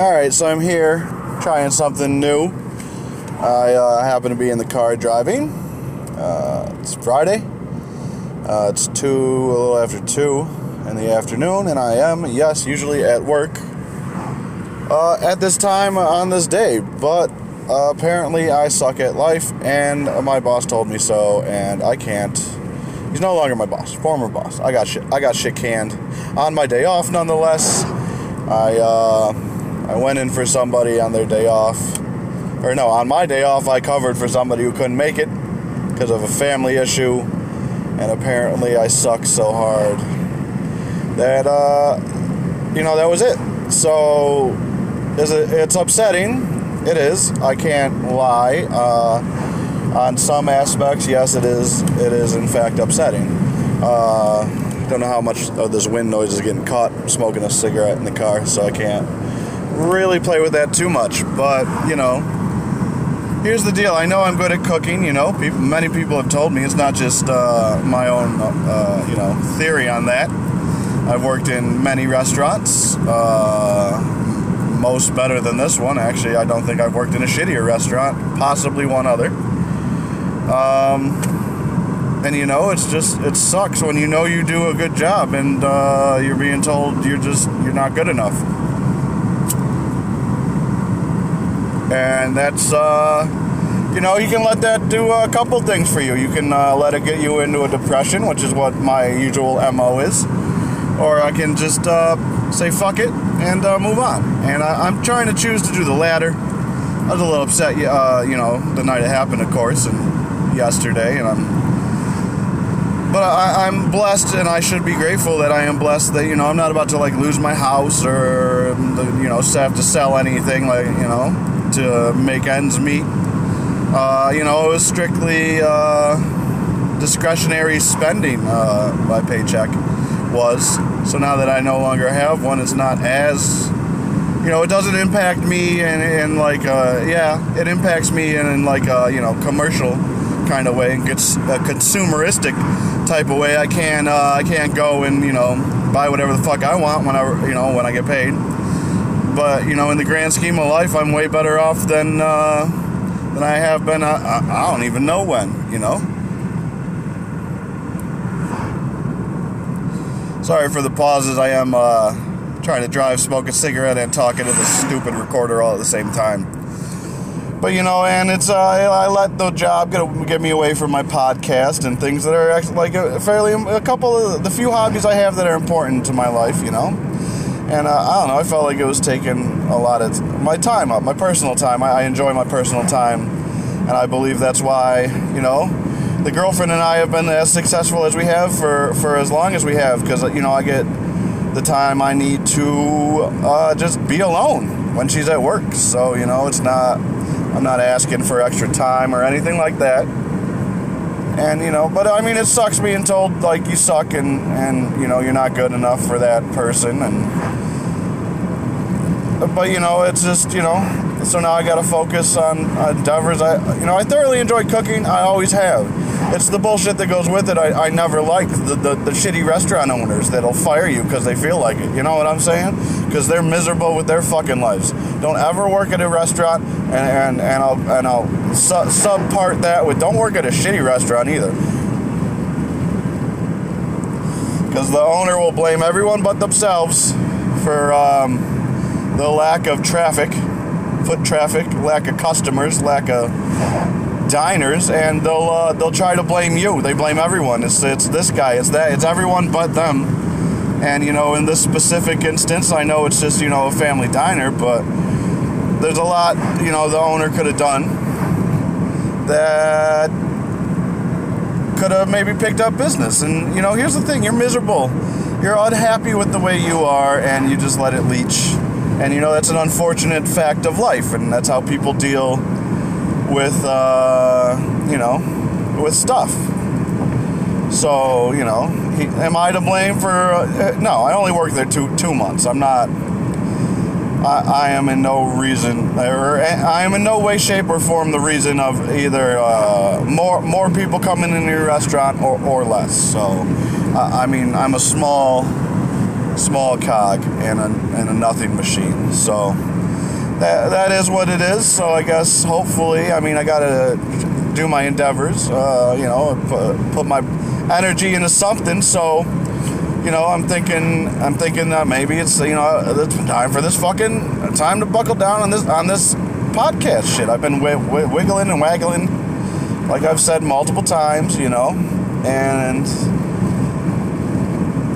All right, so I'm here trying something new. I uh, happen to be in the car driving. Uh, it's Friday. Uh, it's two, a little after two in the afternoon, and I am, yes, usually at work uh, at this time on this day. But uh, apparently, I suck at life, and my boss told me so, and I can't. He's no longer my boss, former boss. I got shit. I got shit canned on my day off, nonetheless. I uh, I went in for somebody on their day off, or no, on my day off. I covered for somebody who couldn't make it because of a family issue, and apparently I sucked so hard that uh, you know that was it. So it's upsetting. It is. I can't lie. Uh, on some aspects, yes, it is. It is in fact upsetting. Uh, don't know how much of this wind noise is getting caught smoking a cigarette in the car, so I can't really play with that too much. But you know, here's the deal. I know I'm good at cooking. You know, people, many people have told me it's not just uh, my own, uh, you know, theory on that. I've worked in many restaurants. Uh, most better than this one. Actually, I don't think I've worked in a shittier restaurant. Possibly one other. Um, and you know, it's just it sucks when you know you do a good job and uh, you're being told you're just you're not good enough. And that's uh, you know, you can let that do a couple things for you. You can uh, let it get you into a depression, which is what my usual mo is, or I can just uh, say fuck it and uh, move on. And I, am trying to choose to do the latter. I was a little upset, uh, you know, the night it happened, of course, and yesterday, and I'm. But I, I'm blessed, and I should be grateful that I am blessed that you know I'm not about to like lose my house or you know have to sell anything like you know to make ends meet. Uh, you know, it was strictly uh, discretionary spending. Uh, my paycheck was so now that I no longer have one, it's not as you know, it doesn't impact me in, in like uh, yeah, it impacts me in, in like a you know commercial kind of way, and gets a consumeristic type of way. I can uh, I can't go and you know buy whatever the fuck I want when I you know when I get paid. But you know, in the grand scheme of life, I'm way better off than uh, than I have been. I, I don't even know when. You know. Sorry for the pauses. I am uh, trying to drive, smoke a cigarette, and talking to the stupid recorder all at the same time. But you know, and it's uh, I let the job get, get me away from my podcast and things that are actually like a fairly a couple of the few hobbies I have that are important to my life. You know, and uh, I don't know. I felt like it was taking a lot of my time up, my personal time. I, I enjoy my personal time, and I believe that's why you know the girlfriend and I have been as successful as we have for, for as long as we have because you know I get the time I need to uh, just be alone when she's at work. So you know it's not I'm not asking for extra time or anything like that. And you know, but I mean it sucks being told like you suck and and you know you're not good enough for that person and but you know it's just you know so now I got to focus on endeavors. I, you know, I thoroughly enjoy cooking. I always have. It's the bullshit that goes with it. I, I never liked the, the, the shitty restaurant owners that'll fire you because they feel like it. You know what I'm saying? Because they're miserable with their fucking lives. Don't ever work at a restaurant, and and, and I'll and I'll su- subpart that with don't work at a shitty restaurant either. Because the owner will blame everyone but themselves for um, the lack of traffic foot traffic, lack of customers, lack of diners, and they'll uh, they'll try to blame you. They blame everyone. It's it's this guy. It's that. It's everyone but them. And you know, in this specific instance, I know it's just you know a family diner, but there's a lot you know the owner could have done that could have maybe picked up business. And you know, here's the thing: you're miserable. You're unhappy with the way you are, and you just let it leach and you know, that's an unfortunate fact of life, and that's how people deal with, uh, you know, with stuff. So, you know, he, am I to blame for? Uh, no, I only worked there two two months. I'm not. I, I am in no reason, or I am in no way, shape, or form the reason of either uh, more more people coming into your restaurant or, or less. So, I mean, I'm a small small cog and a, and a nothing machine. So, that that is what it is. So I guess hopefully, I mean, I gotta do my endeavors. Uh, you know, put, put my energy into something. So you know, I'm thinking, I'm thinking that maybe it's you know, it's time for this fucking time to buckle down on this on this podcast shit. I've been w- w- wiggling and waggling, like I've said multiple times, you know, and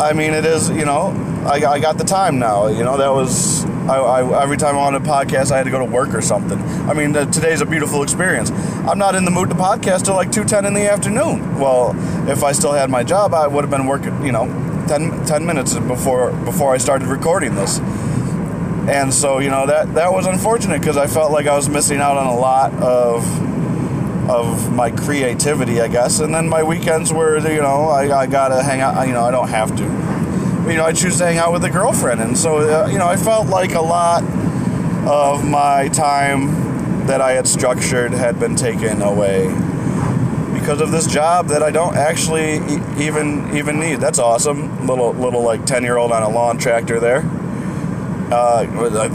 I mean, it is, you know, I, I got the time now. You know, that was I, I, every time I wanted a podcast, I had to go to work or something. I mean, uh, today's a beautiful experience. I'm not in the mood to podcast till like two ten in the afternoon. Well, if I still had my job, I would have been working, you know, 10, 10 minutes before before I started recording this. And so, you know, that that was unfortunate because I felt like I was missing out on a lot of of my creativity, I guess. And then my weekends were, you know, I, I gotta hang out. You know, I don't have to. You know, I choose to hang out with a girlfriend, and so uh, you know, I felt like a lot of my time that I had structured had been taken away because of this job that I don't actually even even need. That's awesome. Little little like ten year old on a lawn tractor there. Uh,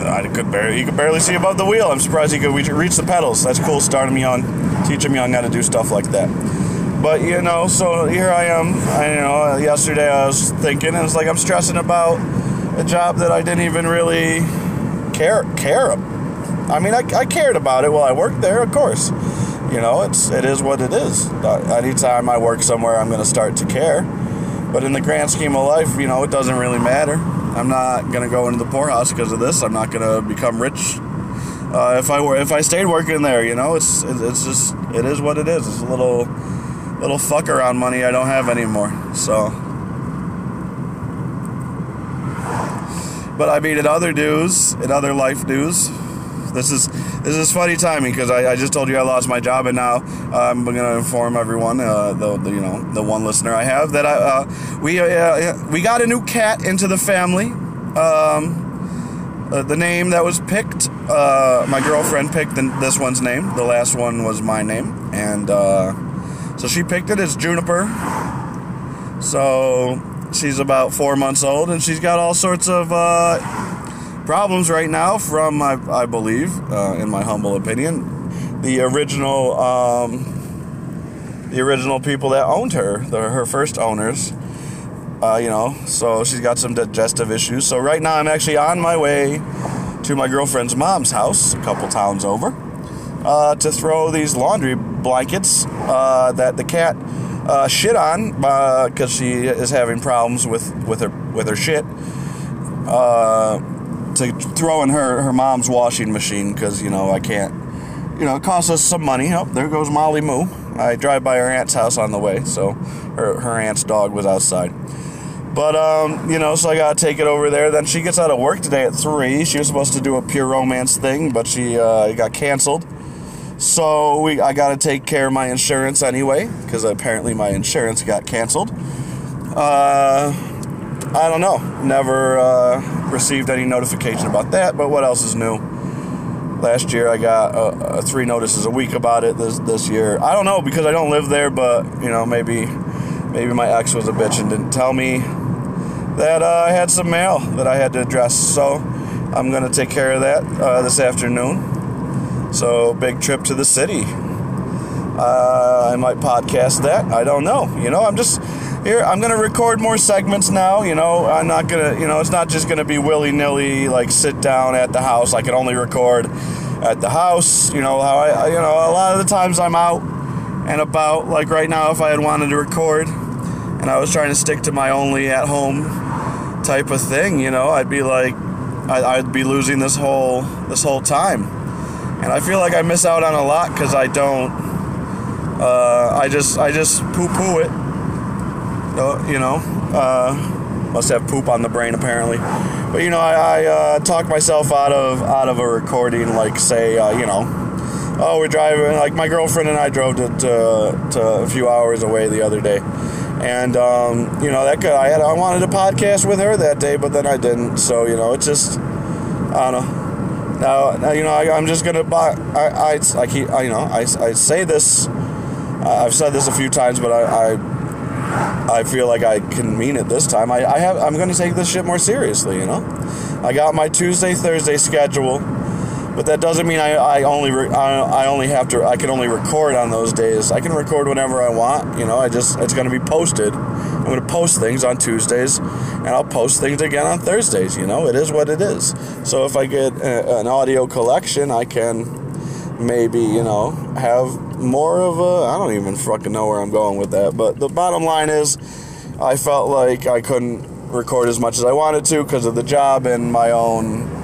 I could barely you could barely see above the wheel. I'm surprised he could reach the pedals. That's cool. Starting me young, teaching me young how to do stuff like that. But you know, so here I am. I you know yesterday I was thinking, and it's like I'm stressing about a job that I didn't even really care care. about. I mean, I, I cared about it while I worked there, of course you know, it's it is what it is. Uh, anytime I work somewhere, I'm going to start to care. But in the grand scheme of life, you know, it doesn't really matter. I'm not going to go into the poorhouse because of this. I'm not going to become rich uh, if I were if I stayed working there. You know, it's it's just it is what it is. It's a little little fuck around money I don't have anymore. So. But I mean, in other news, in other life news, this is this is funny timing because I, I, just told you I lost my job, and now uh, I'm going to inform everyone, uh, the, the, you know the one listener I have, that I uh, we uh, we got a new cat into the family. Um, uh, the name that was picked, uh, my girlfriend picked the, this one's name. The last one was my name, and so she picked it as Juniper. So she's about four months old, and she's got all sorts of problems right now from, I, I believe, uh, in my humble opinion, the original, um, the original people that owned her, the, her first owners. Uh, you know, so she's got some digestive issues. So right now I'm actually on my way to my girlfriend's mom's house, a couple towns over, uh, to throw these laundry blankets uh, that the cat uh, shit on because uh, she is having problems with with her with her shit. Uh, to throw in her, her mom's washing machine because, you know, I can't, you know, it costs us some money. Oh, there goes Molly Moo. I drive by her aunt's house on the way, so her, her aunt's dog was outside. But, um, you know, so I got to take it over there. Then she gets out of work today at 3. She was supposed to do a pure romance thing, but she uh, got canceled. So we, I got to take care of my insurance anyway, because apparently my insurance got canceled. Uh, I don't know. Never uh, received any notification about that. But what else is new? Last year I got uh, uh, three notices a week about it. This this year I don't know because I don't live there. But you know maybe maybe my ex was a bitch and didn't tell me that uh, I had some mail that I had to address. So I'm gonna take care of that uh, this afternoon. So big trip to the city. Uh, I might podcast that. I don't know. You know, I'm just here I'm gonna record more segments now. You know, I'm not gonna, you know, it's not just gonna be willy nilly like sit down at the house. I can only record at the house. You know how I, you know, a lot of the times I'm out and about. Like right now, if I had wanted to record and I was trying to stick to my only at home type of thing, you know, I'd be like, I'd be losing this whole this whole time, and I feel like I miss out on a lot because I don't. Uh, I just I just poo poo it uh, you know, uh, must have poop on the brain apparently. But you know, I, I uh, talk myself out of out of a recording, like say, uh, you know, oh, we're driving. Like my girlfriend and I drove to to, to a few hours away the other day, and um, you know that could, I had I wanted a podcast with her that day, but then I didn't. So you know, it's just I don't know. Now, now you know, I, am just gonna buy. I, I, I keep, I, you know, I, I say this. I've said this a few times, but I, I I feel like I can mean it this time. I, I have I'm to take this shit more seriously, you know. I got my Tuesday Thursday schedule But that doesn't mean I, I only re- I, I only have to I can only record on those days. I can record whenever I want. You know, I just it's going to be posted. I'm going to post things on Tuesdays, and I'll post things again on Thursdays. You know, it is what it is. So if I get a, an audio collection, I can maybe you know have more of a I don't even fucking know where I'm going with that. But the bottom line is, I felt like I couldn't record as much as I wanted to because of the job and my own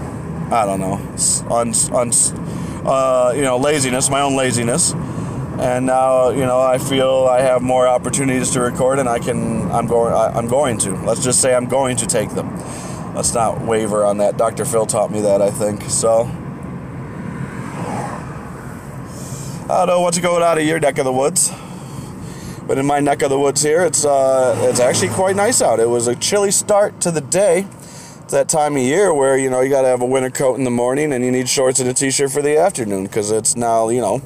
I don't know, on, on, uh, you know, laziness, my own laziness. And now, you know, I feel I have more opportunities to record, and I can. I'm going. I'm going to. Let's just say I'm going to take them. Let's not waver on that. Dr. Phil taught me that. I think so. I don't know what's going on in your neck of the woods, but in my neck of the woods here, it's uh, it's actually quite nice out. It was a chilly start to the day it's that time of year where you know you got to have a winter coat in the morning and you need shorts and a t-shirt for the afternoon because it's now you know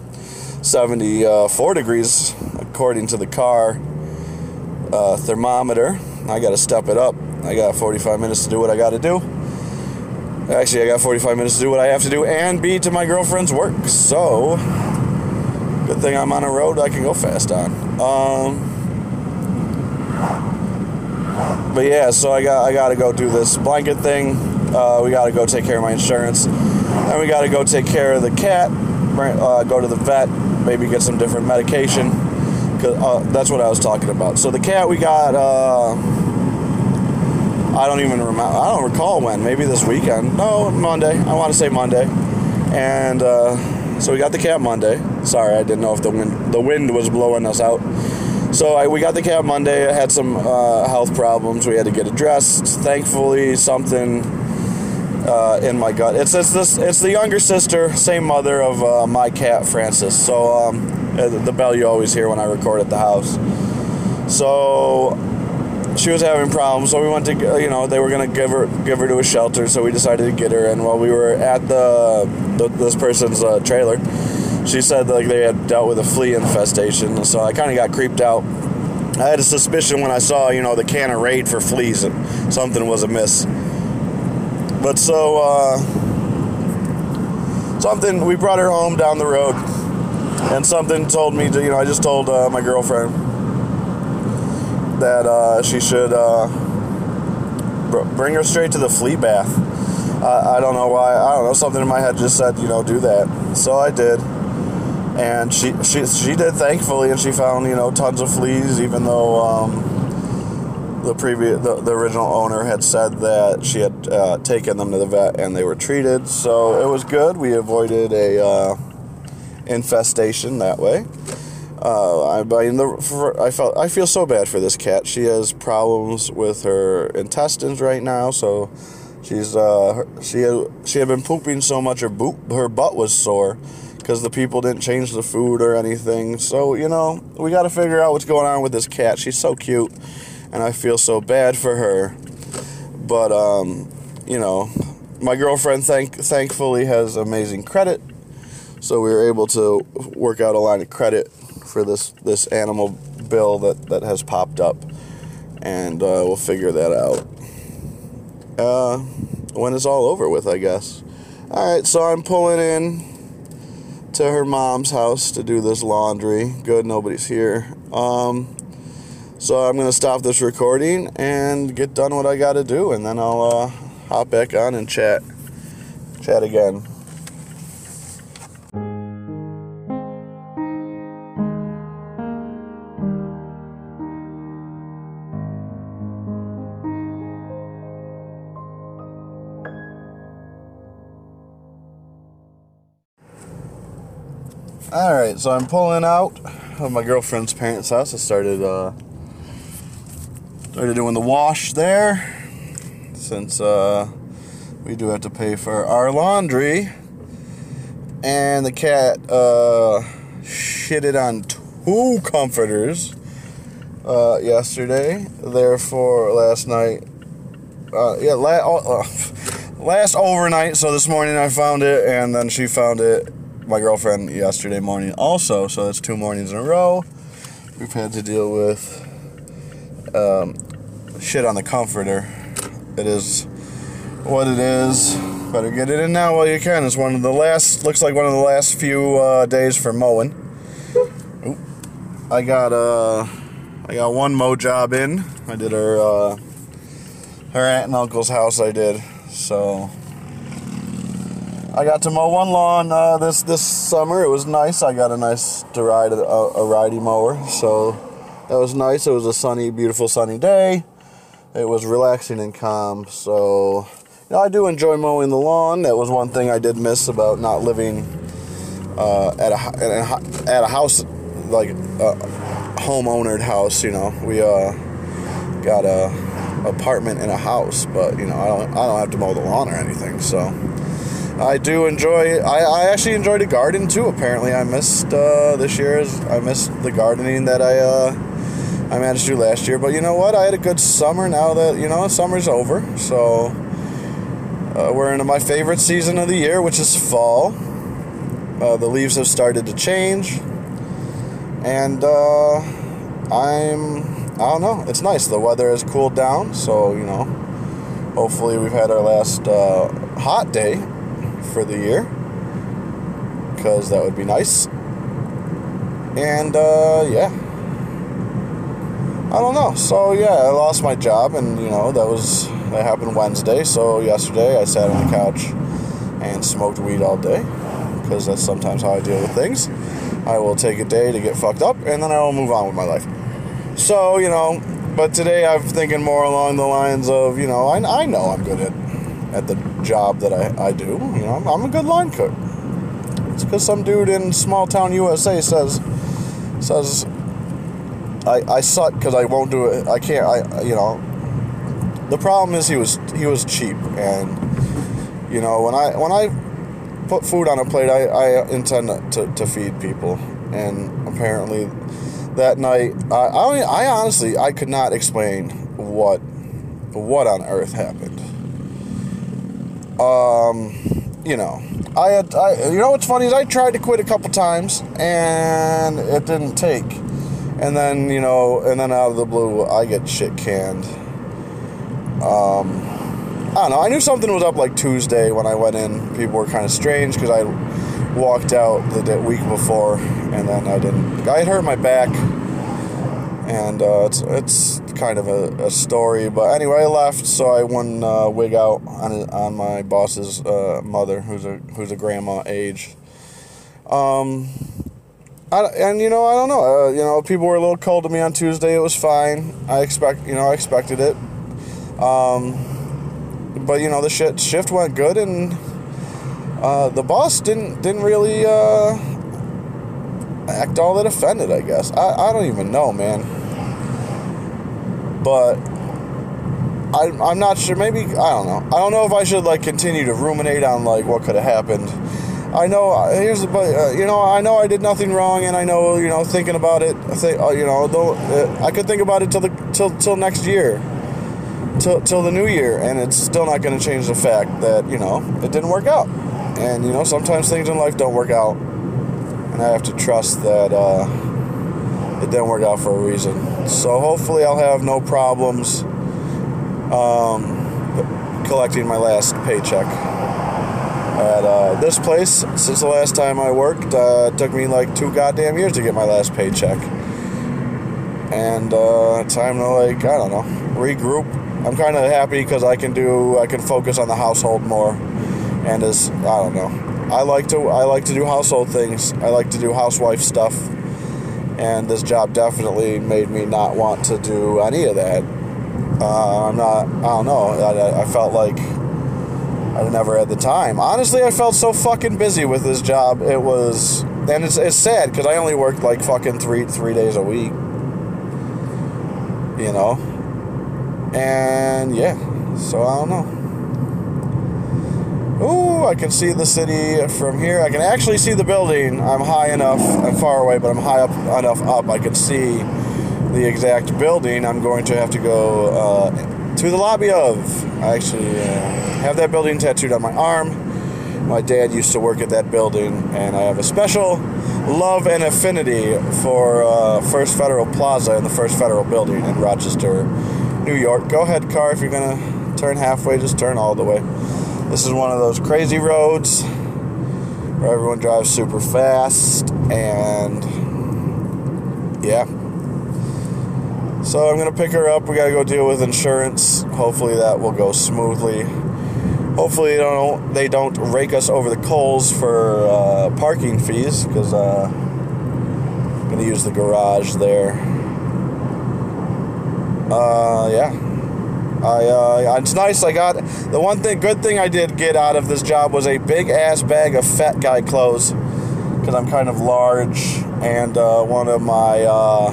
74 degrees according to the car uh, thermometer. I got to step it up. I got 45 minutes to do what i got to do. Actually i got 45 minutes to do what i have to do and be to my girlfriend's work. So good thing i'm on a road i can go fast on. Um, but yeah, so I got I got to go do this blanket thing. Uh, we got to go take care of my insurance, and we got to go take care of the cat. Uh, go to the vet, maybe get some different medication. Cause uh, that's what I was talking about. So the cat we got. Uh, I don't even remember. I don't recall when. Maybe this weekend. No, Monday. I want to say Monday. And uh, so we got the cat Monday. Sorry, I didn't know if the wind the wind was blowing us out. So I, we got the cat Monday. I had some uh, health problems. We had to get addressed. Thankfully, something uh, in my gut. It's it's this. It's the younger sister, same mother of uh, my cat Francis. So um, the bell you always hear when I record at the house. So she was having problems. So we went to you know they were gonna give her give her to a shelter. So we decided to get her. And while we were at the, the this person's uh, trailer she said like they had dealt with a flea infestation, so I kind of got creeped out. I had a suspicion when I saw, you know, the can of Raid for fleas something was amiss. But so, uh, something, we brought her home down the road, and something told me to, you know, I just told uh, my girlfriend that uh, she should uh, bring her straight to the flea bath. I don't know why, I don't know, something in my head just said, you know, do that. So I did and she she she did thankfully, and she found you know tons of fleas, even though um, the previous the, the original owner had said that she had uh, taken them to the vet and they were treated. So it was good. We avoided a uh, infestation that way. Uh, I, I, the, for, I felt I feel so bad for this cat. She has problems with her intestines right now, so she's uh, she had she had been pooping so much her boot her butt was sore because the people didn't change the food or anything. So, you know, we got to figure out what's going on with this cat. She's so cute, and I feel so bad for her. But, um, you know, my girlfriend thank thankfully has amazing credit, so we were able to work out a line of credit for this this animal bill that that has popped up, and uh, we'll figure that out uh, when it's all over with, I guess. All right, so I'm pulling in to her mom's house to do this laundry. Good, nobody's here. Um, so I'm gonna stop this recording and get done what I gotta do, and then I'll uh, hop back on and chat, chat again. All right, so I'm pulling out of my girlfriend's parents' house. I started uh, started doing the wash there since uh, we do have to pay for our laundry, and the cat uh, shitted on two comforters uh, yesterday. Therefore, last night, uh, yeah, la- uh, last overnight. So this morning I found it, and then she found it my girlfriend yesterday morning also, so that's two mornings in a row. We've had to deal with um, shit on the comforter. It is what it is. better get it in now while you can. It's one of the last, looks like one of the last few uh, days for mowing. I got uh, I got one mow job in. I did her uh, her aunt and uncle's house. I did so. I got to mow one lawn uh, this this summer. It was nice. I got a nice to ride a, a ridey mower, so that was nice. It was a sunny, beautiful sunny day. It was relaxing and calm. So, you know, I do enjoy mowing the lawn. That was one thing I did miss about not living uh, at a at a house like a homeownered house. You know, we uh, got a apartment in a house, but you know, I don't I don't have to mow the lawn or anything. So. I do enjoy. I, I actually enjoyed a garden too. Apparently, I missed uh, this year. I missed the gardening that I uh, I managed to do last year. But you know what? I had a good summer. Now that you know summer's over, so uh, we're into my favorite season of the year, which is fall. Uh, the leaves have started to change, and uh, I'm. I don't know. It's nice. The weather has cooled down, so you know. Hopefully, we've had our last uh, hot day for the year because that would be nice. And uh, yeah, I don't know. So yeah, I lost my job, and you know that was that happened Wednesday. So yesterday, I sat on the couch and smoked weed all day because that's sometimes how I deal with things. I will take a day to get fucked up, and then I will move on with my life. So you know, but today I'm thinking more along the lines of you know I, I know I'm good at at the job that I, I do. You know, I'm, a good line cook. It's because some dude in small town USA says says I, I suck because I won't do it. I can't. I you know. The problem is he was he was cheap, and you know when I when I put food on a plate, I, I intend to, to feed people, and apparently that night I I, I honestly I could not explain what what on earth happened um, you know, I had, I, you know what's funny is I tried to quit a couple times and it didn't take. And then, you know, and then out of the blue, I get shit canned. Um, I don't know. I knew something was up like Tuesday when I went in. People were kind of strange because I walked out the week before and then I didn't. I had hurt my back and uh, it's it's kind of a, a, story. But anyway, I left, so I won uh, wig out on on my boss's uh, mother, who's a who's a grandma age. Um, I, and you know I don't know. Uh, you know, people were a little cold to me on Tuesday. It was fine. I expect you know I expected it. Um, but you know the shit, shift went good, and uh, the boss didn't didn't really uh, act all that offended. I guess I, I don't even know, man but I, I'm not sure. Maybe I don't know. I don't know if I should like continue to ruminate on like what could have happened. I know uh, here's but uh, you know I know I did nothing wrong, and I know you know thinking about it. I think uh, you know though uh, I could think about it till the till till next year, till till the new year, and it's still not going to change the fact that you know it didn't work out, and you know sometimes things in life don't work out, and I have to trust that uh, it didn't work out for a reason. So hopefully I'll have no problems um, collecting my last paycheck at uh, this place. Since the last time I worked, uh, it took me like two goddamn years to get my last paycheck. And uh, time to like I don't know regroup. I'm kind of happy because I can do I can focus on the household more, and as I don't know, I like to I like to do household things. I like to do housewife stuff and this job definitely made me not want to do any of that. Uh, I'm not. I don't know. I, I felt like I never had the time. Honestly, I felt so fucking busy with this job. It was, and it's, it's sad because I only worked like fucking three three days a week. You know, and yeah. So I don't know. Ooh, I can see the city from here. I can actually see the building. I'm high enough. I'm far away, but I'm high up enough up. I can see the exact building I'm going to have to go uh, to the lobby of. I actually uh, have that building tattooed on my arm. My dad used to work at that building, and I have a special love and affinity for uh, First Federal Plaza and the First Federal Building in Rochester, New York. Go ahead, car. If you're gonna turn halfway, just turn all the way. This is one of those crazy roads where everyone drives super fast and yeah. So I'm gonna pick her up. We gotta go deal with insurance. Hopefully that will go smoothly. Hopefully they don't they don't rake us over the coals for uh, parking fees because uh, I'm gonna use the garage there. Uh, yeah. I uh, it's nice. I got the one thing, good thing I did get out of this job was a big ass bag of fat guy clothes because I'm kind of large, and uh, one of my uh,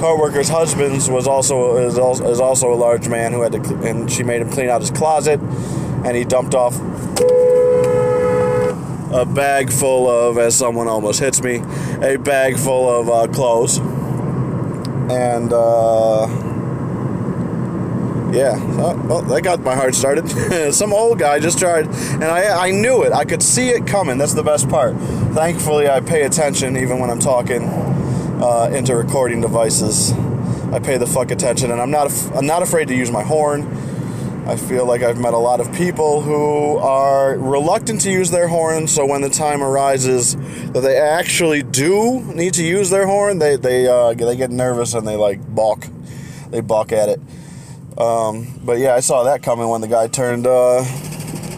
co-workers' husbands was also is, also is also a large man who had to, and she made him clean out his closet, and he dumped off a bag full of, as someone almost hits me, a bag full of uh, clothes, and. Yeah, oh, well, that got my heart started. Some old guy just tried, and I, I knew it. I could see it coming. That's the best part. Thankfully, I pay attention even when I'm talking uh, into recording devices. I pay the fuck attention, and I'm not I'm not afraid to use my horn. I feel like I've met a lot of people who are reluctant to use their horn, so when the time arises that they actually do need to use their horn, they they uh, they get nervous and they like balk. They balk at it. Um, but yeah, I saw that coming when the guy turned uh,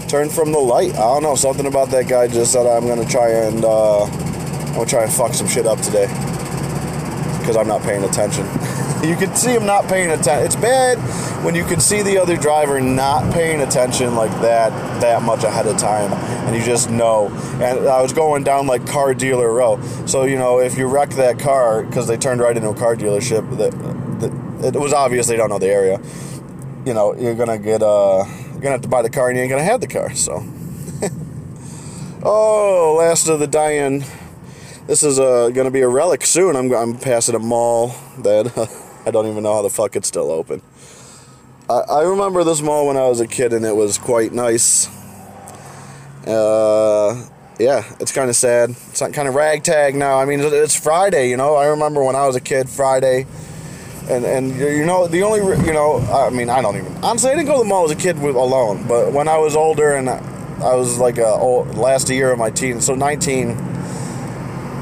turned from the light. I don't know, something about that guy just said I'm gonna try and uh, I'm gonna try and fuck some shit up today because I'm not paying attention. you can see him not paying attention. It's bad when you can see the other driver not paying attention like that that much ahead of time, and you just know. And I was going down like car dealer row, so you know if you wreck that car because they turned right into a car dealership that it was obvious they don't know the area. You know, you're gonna get uh, you're gonna have to buy the car, and you ain't gonna have the car. So, oh, last of the dying. This is uh, gonna be a relic soon. I'm I'm passing a mall that I don't even know how the fuck it's still open. I, I remember this mall when I was a kid, and it was quite nice. Uh, yeah, it's kind of sad. It's kind of ragtag now. I mean, it's Friday, you know. I remember when I was a kid, Friday and and you know the only you know I mean I don't even honestly I didn't go to the mall as a kid with, alone, but when I was older and I was like a old, last year of my teen, so 19,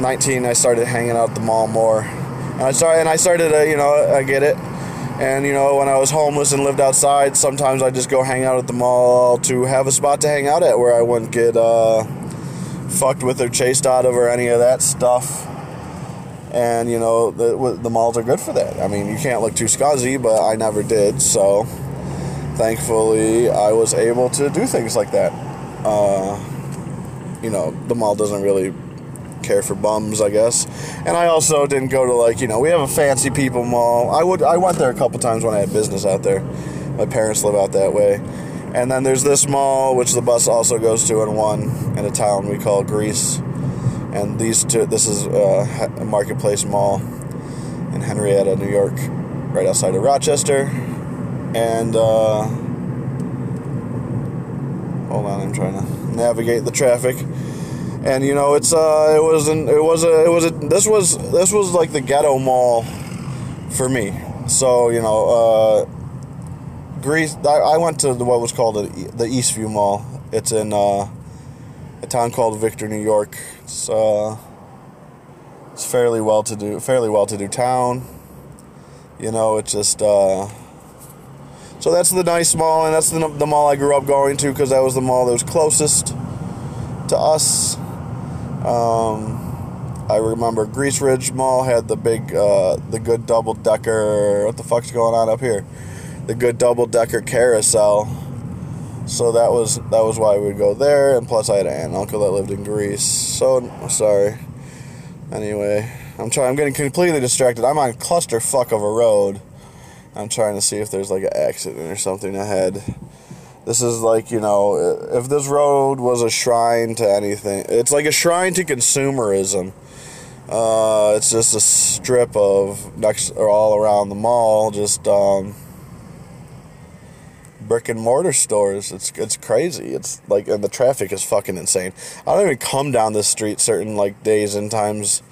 19 I started hanging out at the mall more, and I started and I started to, you know I get it, and you know when I was homeless and lived outside, sometimes I just go hang out at the mall to have a spot to hang out at where I wouldn't get uh, fucked with or chased out of or any of that stuff and you know the the malls are good for that. I mean, you can't look too scuzzy, but I never did, so thankfully I was able to do things like that. Uh, you know, the mall doesn't really care for bums, I guess. And I also didn't go to like you know we have a fancy people mall. I would I went there a couple times when I had business out there. My parents live out that way. And then there's this mall, which the bus also goes to in one in a town we call Greece and these two this is uh, a marketplace mall in henrietta new york right outside of rochester. And uh, hold on i'm trying to navigate the traffic. And you know it's uh it wasn't it was a it was a this was this was like the ghetto mall for me. So you know uh greece i, went to what was called the eastview mall. It's in uh a town called Victor, New York. It's uh, it's fairly well to do, fairly well to do town. You know, it's just uh, so that's the nice mall, and that's the, the mall I grew up going to because that was the mall that was closest to us. Um, I remember Greece Ridge Mall had the big, uh, the good double decker. What the fuck's going on up here? The good double decker carousel so that was that was why we would go there, and plus I had an aunt and uncle that lived in Greece. So sorry. Anyway, I'm trying. I'm getting completely distracted. I'm on clusterfuck of a road. I'm trying to see if there's like an accident or something ahead. This is like you know, if this road was a shrine to anything, it's like a shrine to consumerism. Uh, it's just a strip of next or all around the mall, just um, brick and mortar stores. It's it's crazy. It's like and the traffic is fucking insane. I don't even come down this street certain like days and times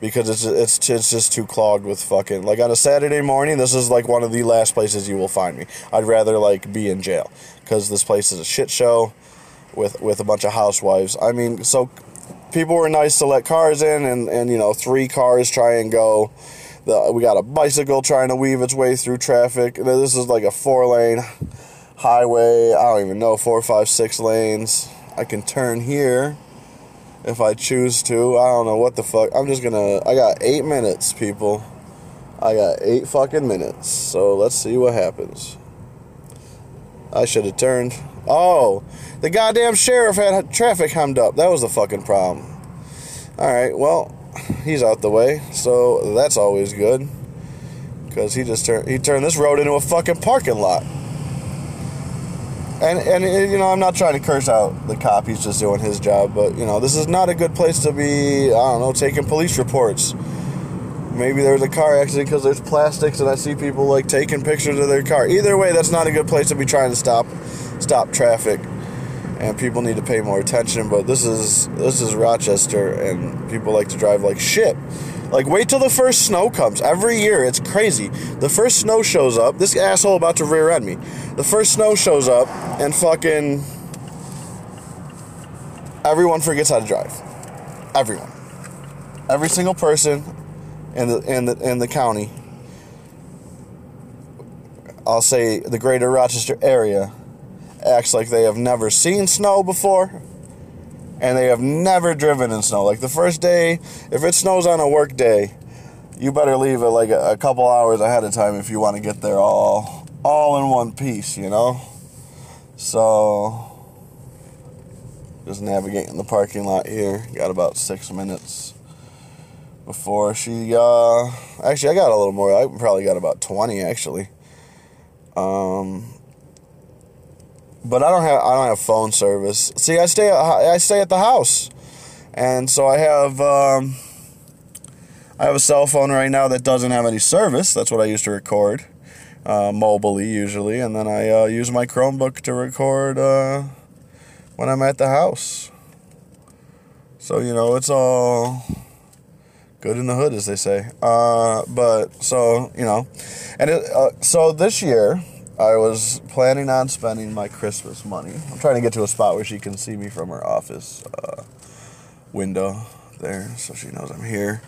because it's it's it's just too clogged with fucking like on a Saturday morning. This is like one of the last places you will find me. I'd rather like be in jail because this place is a shit show with with a bunch of housewives. I mean, so people were nice to let cars in, and and you know three cars try and go. The, we got a bicycle trying to weave its way through traffic. This is like a four lane highway. I don't even know four, five, six lanes. I can turn here if I choose to. I don't know what the fuck. I'm just gonna. I got eight minutes, people. I got eight fucking minutes. So let's see what happens. I should have turned. Oh, the goddamn sheriff had traffic hemmed up. That was the fucking problem. Alright, well, he's out the way, so that's always good. Because he just turned he turned this road into a fucking parking lot. And and you know, I'm not trying to curse out the cop. He's just doing his job, but you know, this is not a good place to be. I don't know, taking police reports. Maybe there's a car accident because there's plastics, and I see people like taking pictures of their car. Either way, that's not a good place to be trying to stop stop traffic. And people need to pay more attention. But this is this is Rochester, and people like to drive like shit. Like, wait till the first snow comes. Every year, it's crazy. The first snow shows up. This asshole about to rear end me. The first snow shows up, and fucking everyone forgets how to drive. Everyone. Every single person in the in the in the county. I'll say the greater Rochester area acts like they have never seen snow before and they have never driven in snow. Like the first day, if it snows on a work day, you better leave it like a, a couple hours ahead of time if you want to get there all all in one piece, you know? So just navigating the parking lot here. Got about six minutes before she uh actually I got a little more. I probably got about twenty actually. Um but I don't have I don't have phone service. See, I stay I stay at the house, and so I have um, I have a cell phone right now that doesn't have any service. That's what I use to record, uh, mobilely usually, and then I uh, use my Chromebook to record uh, when I'm at the house. So you know it's all good in the hood, as they say. Uh, but so you know, and it, uh, so this year I was planning on spending my Christmas money. I'm trying to get to a spot where she can see me from her office uh, window there, so she knows I'm here.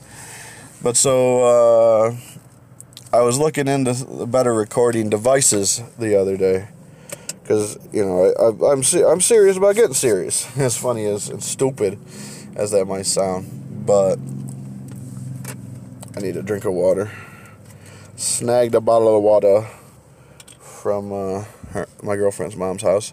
But so uh, I was looking into better recording devices the other day because you know I, I, I'm I'm serious about getting serious. As funny as and stupid as that might sound, but I need a drink of water. Snagged a bottle of water from uh, her, my girlfriend's mom's house.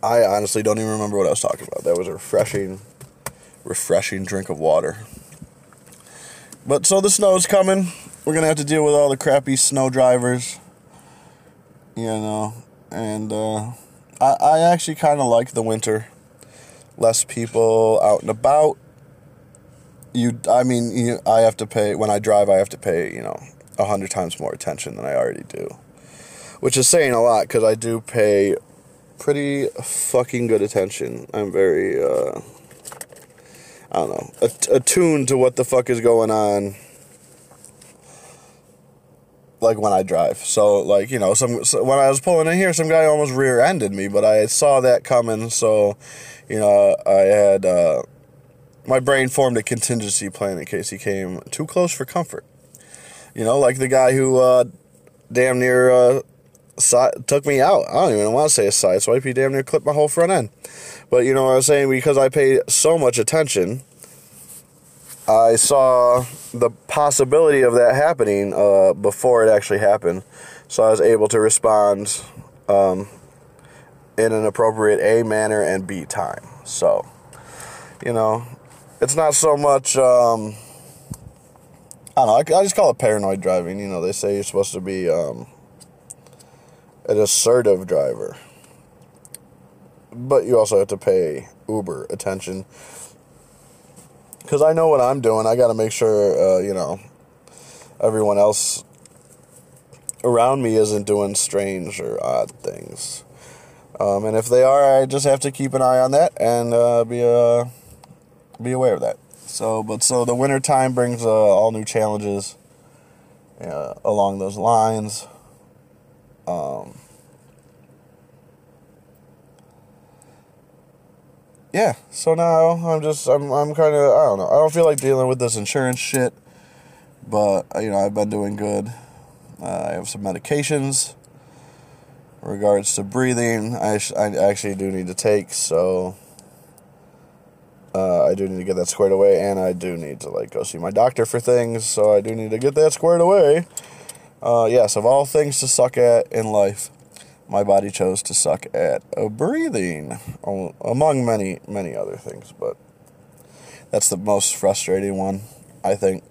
I honestly don't even remember what I was talking about. That was a refreshing, refreshing drink of water. But so the snow's coming. We're gonna have to deal with all the crappy snow drivers. You know, and uh, I I actually kind of like the winter. Less people out and about you i mean you, i have to pay when i drive i have to pay you know a hundred times more attention than i already do which is saying a lot because i do pay pretty fucking good attention i'm very uh i don't know attuned to what the fuck is going on like when I drive. So like you know, some so when I was pulling in here, some guy almost rear-ended me, but I saw that coming. So you know, I had uh, my brain formed a contingency plan in case he came too close for comfort. You know, like the guy who uh, damn near uh, took me out. I don't even want to say a side swipe. He damn near clipped my whole front end. But you know what I'm saying? Because I paid so much attention, I saw the possibility of that happening uh, before it actually happened. So I was able to respond um, in an appropriate A manner and B time. So, you know, it's not so much. Um, I don't know. I, I, just call it paranoid driving. You know, they say you're supposed to be um, an assertive driver, but you also have to pay uber attention because I know what I'm doing. I got to make sure uh, you know everyone else around me isn't doing strange or odd things. Um, and if they are, I just have to keep an eye on that and uh, be uh, be aware of that. So, but so the winter time brings uh, all new challenges uh, along those lines. Um, yeah, so now I'm just I'm I'm kind of I don't know I don't feel like dealing with this insurance shit, but you know I've been doing good. Uh, I have some medications. In regards to breathing, I, I actually do need to take so. Uh, I do need to get that squared away, and I do need to like go see my doctor for things. So I do need to get that squared away. Uh, yes, of all things to suck at in life, my body chose to suck at breathing, among many, many other things. But that's the most frustrating one, I think,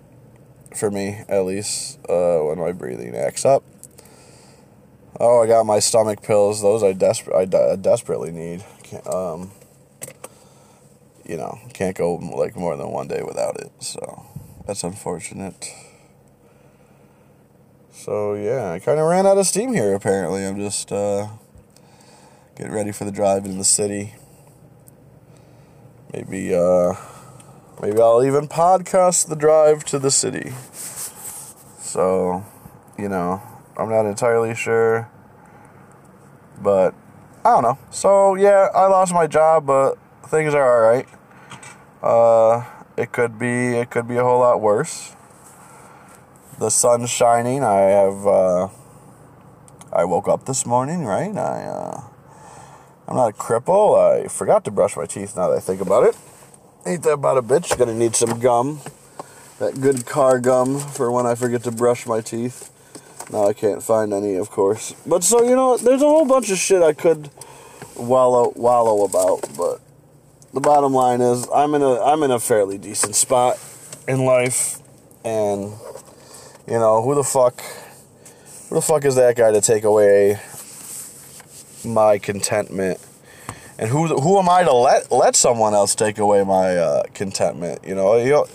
for me at least, uh, when my breathing acts up. Oh, I got my stomach pills. Those I desperate, I, de- desperately need. Um, you know, can't go like more than one day without it. So that's unfortunate. So yeah, I kind of ran out of steam here. Apparently, I'm just uh, getting ready for the drive in the city. Maybe uh, maybe I'll even podcast the drive to the city. So, you know, I'm not entirely sure, but I don't know. So yeah, I lost my job, but things are all right. Uh, it could be it could be a whole lot worse the sun's shining. I have uh, I woke up this morning, right? I uh, I'm not a cripple. I forgot to brush my teeth. Now that I think about it, ain't that about a bitch? Gonna need some gum, that good car gum for when I forget to brush my teeth. Now I can't find any, of course. But so you know, there's a whole bunch of shit I could wallow wallow about, but the bottom line is I'm in a I'm in a fairly decent spot in life, and you know, who the fuck who the fuck is that guy to take away my contentment? And who who am I to let let someone else take away my uh, contentment? You know, you know,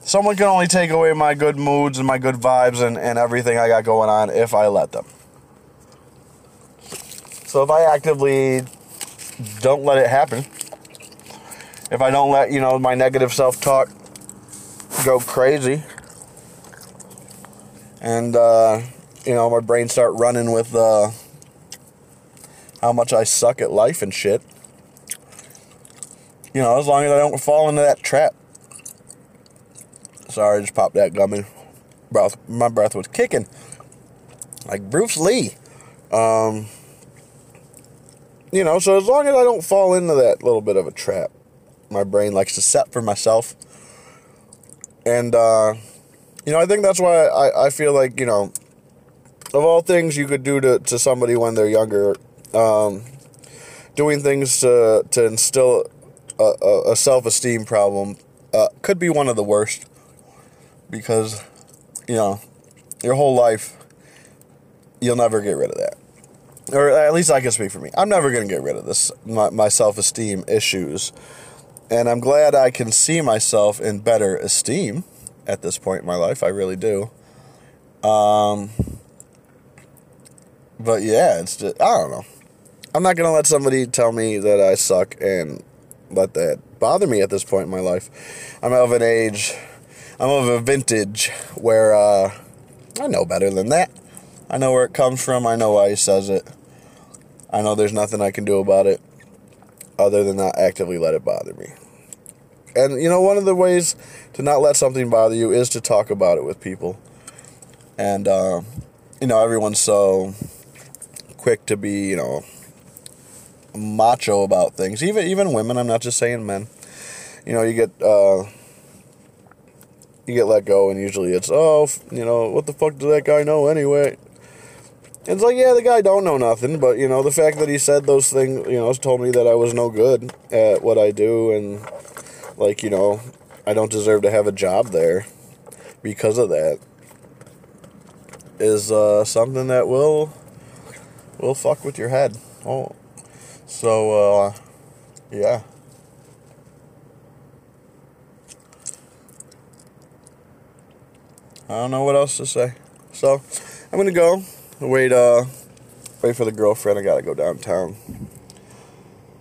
someone can only take away my good moods and my good vibes and, and everything I got going on if I let them. So if I actively don't let it happen, if I don't let, you know, my negative self talk go crazy, and uh, you know my brain start running with uh, how much I suck at life and shit. You know, as long as I don't fall into that trap. Sorry, I just popped that gummy. Breath, my breath was kicking like Bruce Lee. Um, you know, so as long as I don't fall into that little bit of a trap, my brain likes to set for myself. And uh, you know, I think that's why I, I feel like, you know, of all things you could do to, to somebody when they're younger, um, doing things to, to instill a, a, a self esteem problem uh, could be one of the worst because, you know, your whole life, you'll never get rid of that. Or at least I can speak for me. I'm never going to get rid of this, my, my self esteem issues. And I'm glad I can see myself in better esteem at this point in my life. I really do. Um, but yeah, it's just, I don't know. I'm not going to let somebody tell me that I suck and let that bother me at this point in my life. I'm of an age, I'm of a vintage where uh, I know better than that. I know where it comes from. I know why he says it. I know there's nothing I can do about it other than not actively let it bother me. And you know, one of the ways to not let something bother you is to talk about it with people. And uh, you know, everyone's so quick to be, you know, macho about things. Even even women. I'm not just saying men. You know, you get uh, you get let go, and usually it's oh, you know, what the fuck does that guy know anyway? It's like, yeah, the guy don't know nothing, but you know, the fact that he said those things, you know, told me that I was no good at what I do, and like, you know, I don't deserve to have a job there because of that is uh, something that will will fuck with your head. Oh, so uh, yeah. I don't know what else to say. So I'm gonna go wait uh wait for the girlfriend. I gotta go downtown.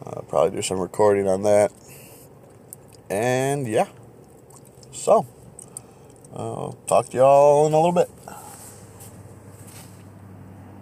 Uh, probably do some recording on that. And yeah, so I'll talk to y'all in a little bit.